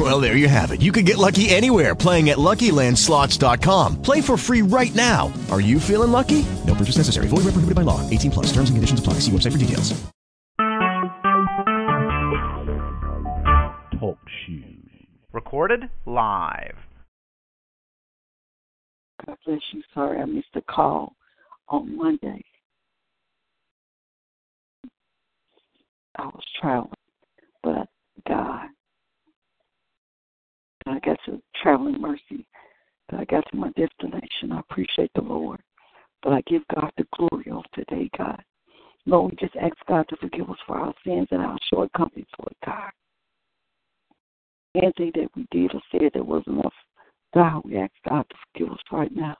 Well, there you have it. You can get lucky anywhere playing at LuckyLandSlots.com. Play for free right now. Are you feeling lucky? No purchase necessary. Void where prohibited by law. 18 plus. Terms and conditions apply. See website for details. Talk shoes. Recorded live. God bless you. Sorry I missed the call on Monday. I was traveling, but God, I got to traveling mercy. But I got to my destination. I appreciate the Lord. But I give God the glory of today, God. Lord, we just ask God to forgive us for our sins and our shortcomings, Lord God. Anything that we did or said that wasn't of God, we ask God to forgive us right now.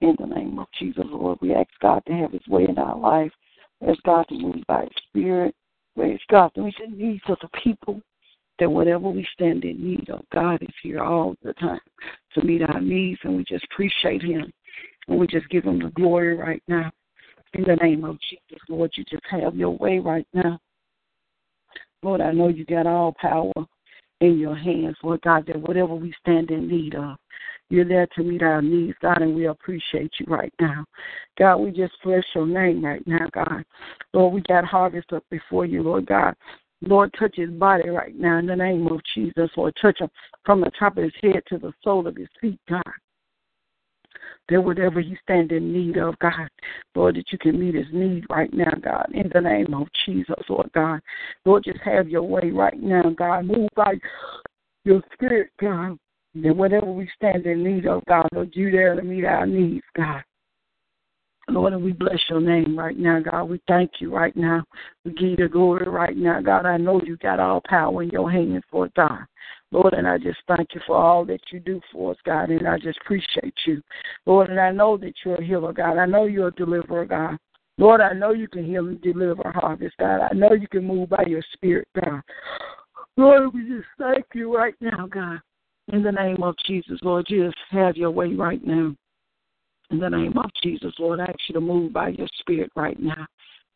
In the name of Jesus, Lord, we ask God to have His way in our life. We ask God to move by His Spirit. We ask God to meet the needs of the people. That whatever we stand in need of, God is here all the time to meet our needs, and we just appreciate Him. And we just give Him the glory right now. In the name of Jesus, Lord, you just have your way right now. Lord, I know you got all power in your hands, Lord God, that whatever we stand in need of, you're there to meet our needs, God, and we appreciate you right now. God, we just bless your name right now, God. Lord, we got harvest up before you, Lord God. Lord, touch his body right now in the name of Jesus. Lord, touch him from the top of his head to the sole of his feet, God. That whatever he stand in need of, God, Lord, that you can meet his need right now, God, in the name of Jesus, Lord God. Lord, just have your way right now, God. Move by your spirit, God. That whatever we stand in need of, God, Lord, you there to meet our needs, God. Lord, and we bless your name right now, God. We thank you right now. We give you glory right now, God. I know you got all power in your hands, Lord God. Lord, and I just thank you for all that you do for us, God, and I just appreciate you. Lord, and I know that you're a healer, God. I know you're a deliverer, God. Lord, I know you can heal and deliver harvest, God. I know you can move by your spirit, God. Lord, we just thank you right now, God. In the name of Jesus, Lord, just have your way right now. In the name of Jesus, Lord, I ask you to move by your spirit right now.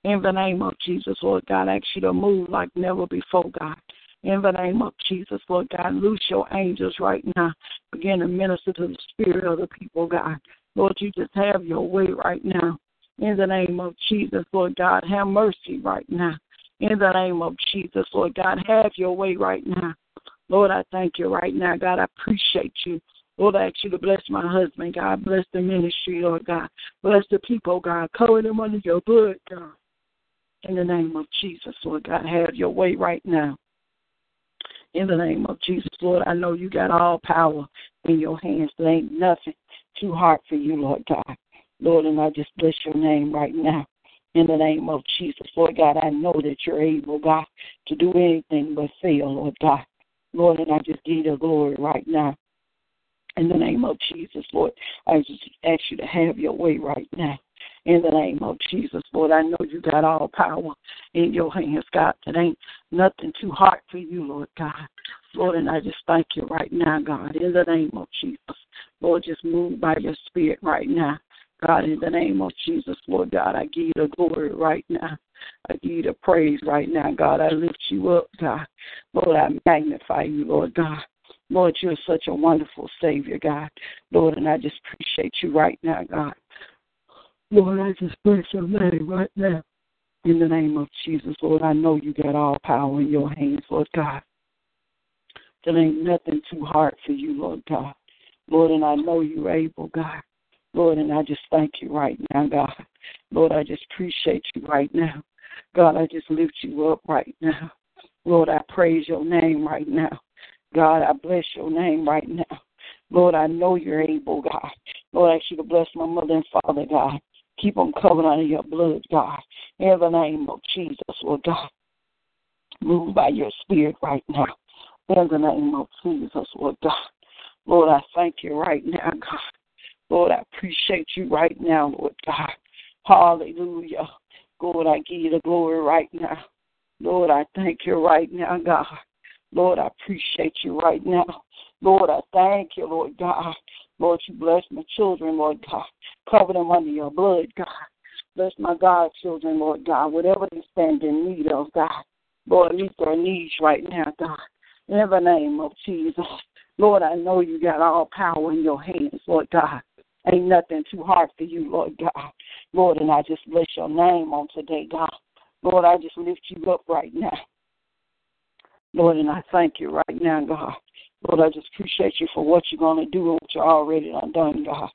In the name of Jesus, Lord God, I ask you to move like never before, God. In the name of Jesus, Lord God, loose your angels right now. Begin to minister to the spirit of the people, God. Lord, you just have your way right now. In the name of Jesus, Lord God, have mercy right now. In the name of Jesus, Lord God, have your way right now. Lord, I thank you right now, God. I appreciate you. Lord, I ask you to bless my husband, God. Bless the ministry, Lord God. Bless the people, God. Cover them under your blood, God. In the name of Jesus, Lord God, have your way right now. In the name of Jesus, Lord, I know you got all power in your hands. There ain't nothing too hard for you, Lord God. Lord, and I just bless your name right now. In the name of Jesus, Lord God, I know that you're able, God, to do anything but fail, Lord God. Lord, and I just give you the glory right now. In the name of Jesus, Lord, I just ask you to have your way right now. In the name of Jesus, Lord, I know you got all power in your hands, God. It ain't nothing too hard for you, Lord God. Lord, and I just thank you right now, God, in the name of Jesus. Lord, just move by your spirit right now. God, in the name of Jesus, Lord God, I give you the glory right now. I give you the praise right now, God. I lift you up, God. Lord, I magnify you, Lord God. Lord, you're such a wonderful Savior, God. Lord, and I just appreciate you right now, God. Lord, I just bless your name right now. In the name of Jesus, Lord, I know you got all power in your hands, Lord God. There ain't nothing too hard for you, Lord God. Lord, and I know you're able, God. Lord, and I just thank you right now, God. Lord, I just appreciate you right now. God, I just lift you up right now. Lord, I praise your name right now. God, I bless your name right now. Lord, I know you're able, God. Lord, I ask you to bless my mother and father, God. Keep them covered under your blood, God. In the name of Jesus, Lord God. Move by your spirit right now. In the name of Jesus, Lord God. Lord, I thank you right now, God. Lord, I appreciate you right now, Lord God. Hallelujah. Lord, I give you the glory right now. Lord, I thank you right now, God. Lord, I appreciate you right now. Lord, I thank you, Lord God. Lord, you bless my children, Lord God. Cover them under your blood, God. Bless my God children, Lord God. Whatever they stand in need of, God. Lord, meet their needs right now, God. In the name of Jesus. Lord, I know you got all power in your hands, Lord God. Ain't nothing too hard for you, Lord God. Lord, and I just bless your name on today, God. Lord, I just lift you up right now. Lord, and I thank you right now, God. Lord, I just appreciate you for what you're going to do and what you're already done, God.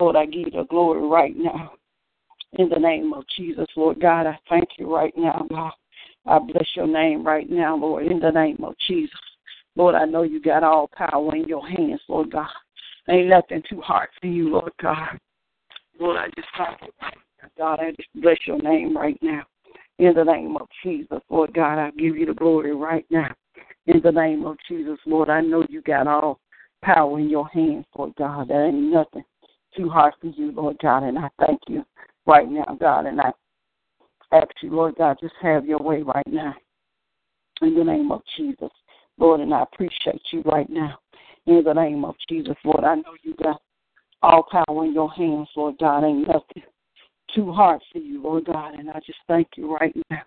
Lord, I give you the glory right now. In the name of Jesus, Lord God, I thank you right now, God. I bless your name right now, Lord, in the name of Jesus. Lord, I know you got all power in your hands, Lord God. Ain't nothing too hard for you, Lord God. Lord, I just thank you. God, I just bless your name right now. In the name of Jesus, Lord God, I give you the glory right now. In the name of Jesus, Lord, I know you got all power in your hands, Lord God. There ain't nothing too hard for you, Lord God, and I thank you right now, God, and I ask you, Lord God, just have your way right now. In the name of Jesus, Lord, and I appreciate you right now. In the name of Jesus, Lord, I know you got all power in your hands, Lord God. Ain't nothing too hard for you, Lord God. And I just thank you right now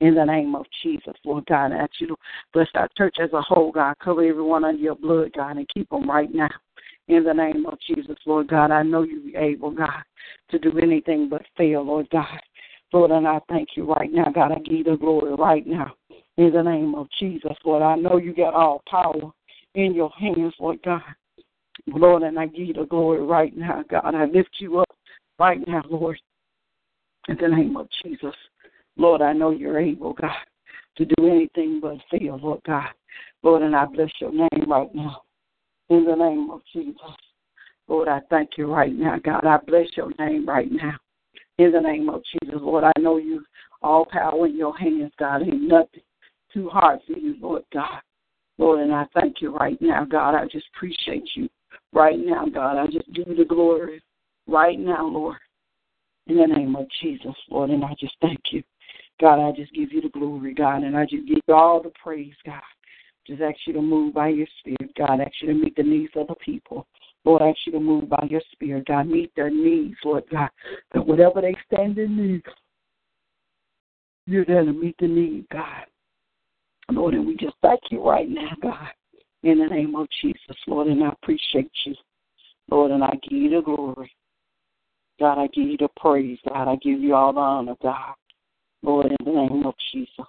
in the name of Jesus, Lord God. I ask you to bless our church as a whole, God. Cover everyone under your blood, God, and keep them right now. In the name of Jesus, Lord God, I know you're able, God, to do anything but fail, Lord God. Lord, and I thank you right now, God. I give you the glory right now. In the name of Jesus, Lord, I know you got all power in your hands, Lord God. Lord, and I give you the glory right now, God. I lift you up right now, Lord. In the name of Jesus. Lord, I know you're able, God, to do anything but fail, Lord God. Lord, and I bless your name right now. In the name of Jesus. Lord, I thank you right now, God. I bless your name right now. In the name of Jesus, Lord, I know you all power in your hands, God. Ain't nothing too hard for you, Lord God. Lord, and I thank you right now, God. I just appreciate you right now, God. I just give you the glory right now, Lord. In the name of Jesus, Lord, and I just thank you. God, I just give you the glory, God, and I just give you all the praise, God. Just ask you to move by your spirit, God. Ask you to meet the needs of the people. Lord, ask you to move by your spirit, God. Meet their needs, Lord God. That whatever they stand in need, you're there to meet the need, God. Lord, and we just thank you right now, God. In the name of Jesus, Lord, and I appreciate you. Lord, and I give you the glory. God, I give you the praise. God, I give you all the honor, God. Lord, in the name of Jesus.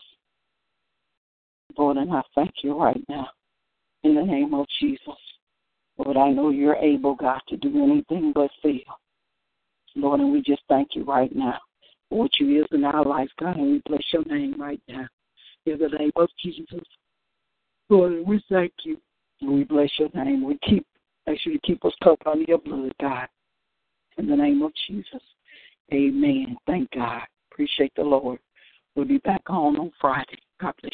Lord, and I thank you right now. In the name of Jesus. Lord, I know you're able, God, to do anything but fail. Lord, and we just thank you right now for what you is in our life, God, and we bless your name right now. In the name of Jesus. Lord, and we thank you. And we bless your name. We keep make sure you keep us covered under your blood, God. In the name of Jesus. Amen. Thank God. Appreciate the Lord. We'll be back on on Friday. God bless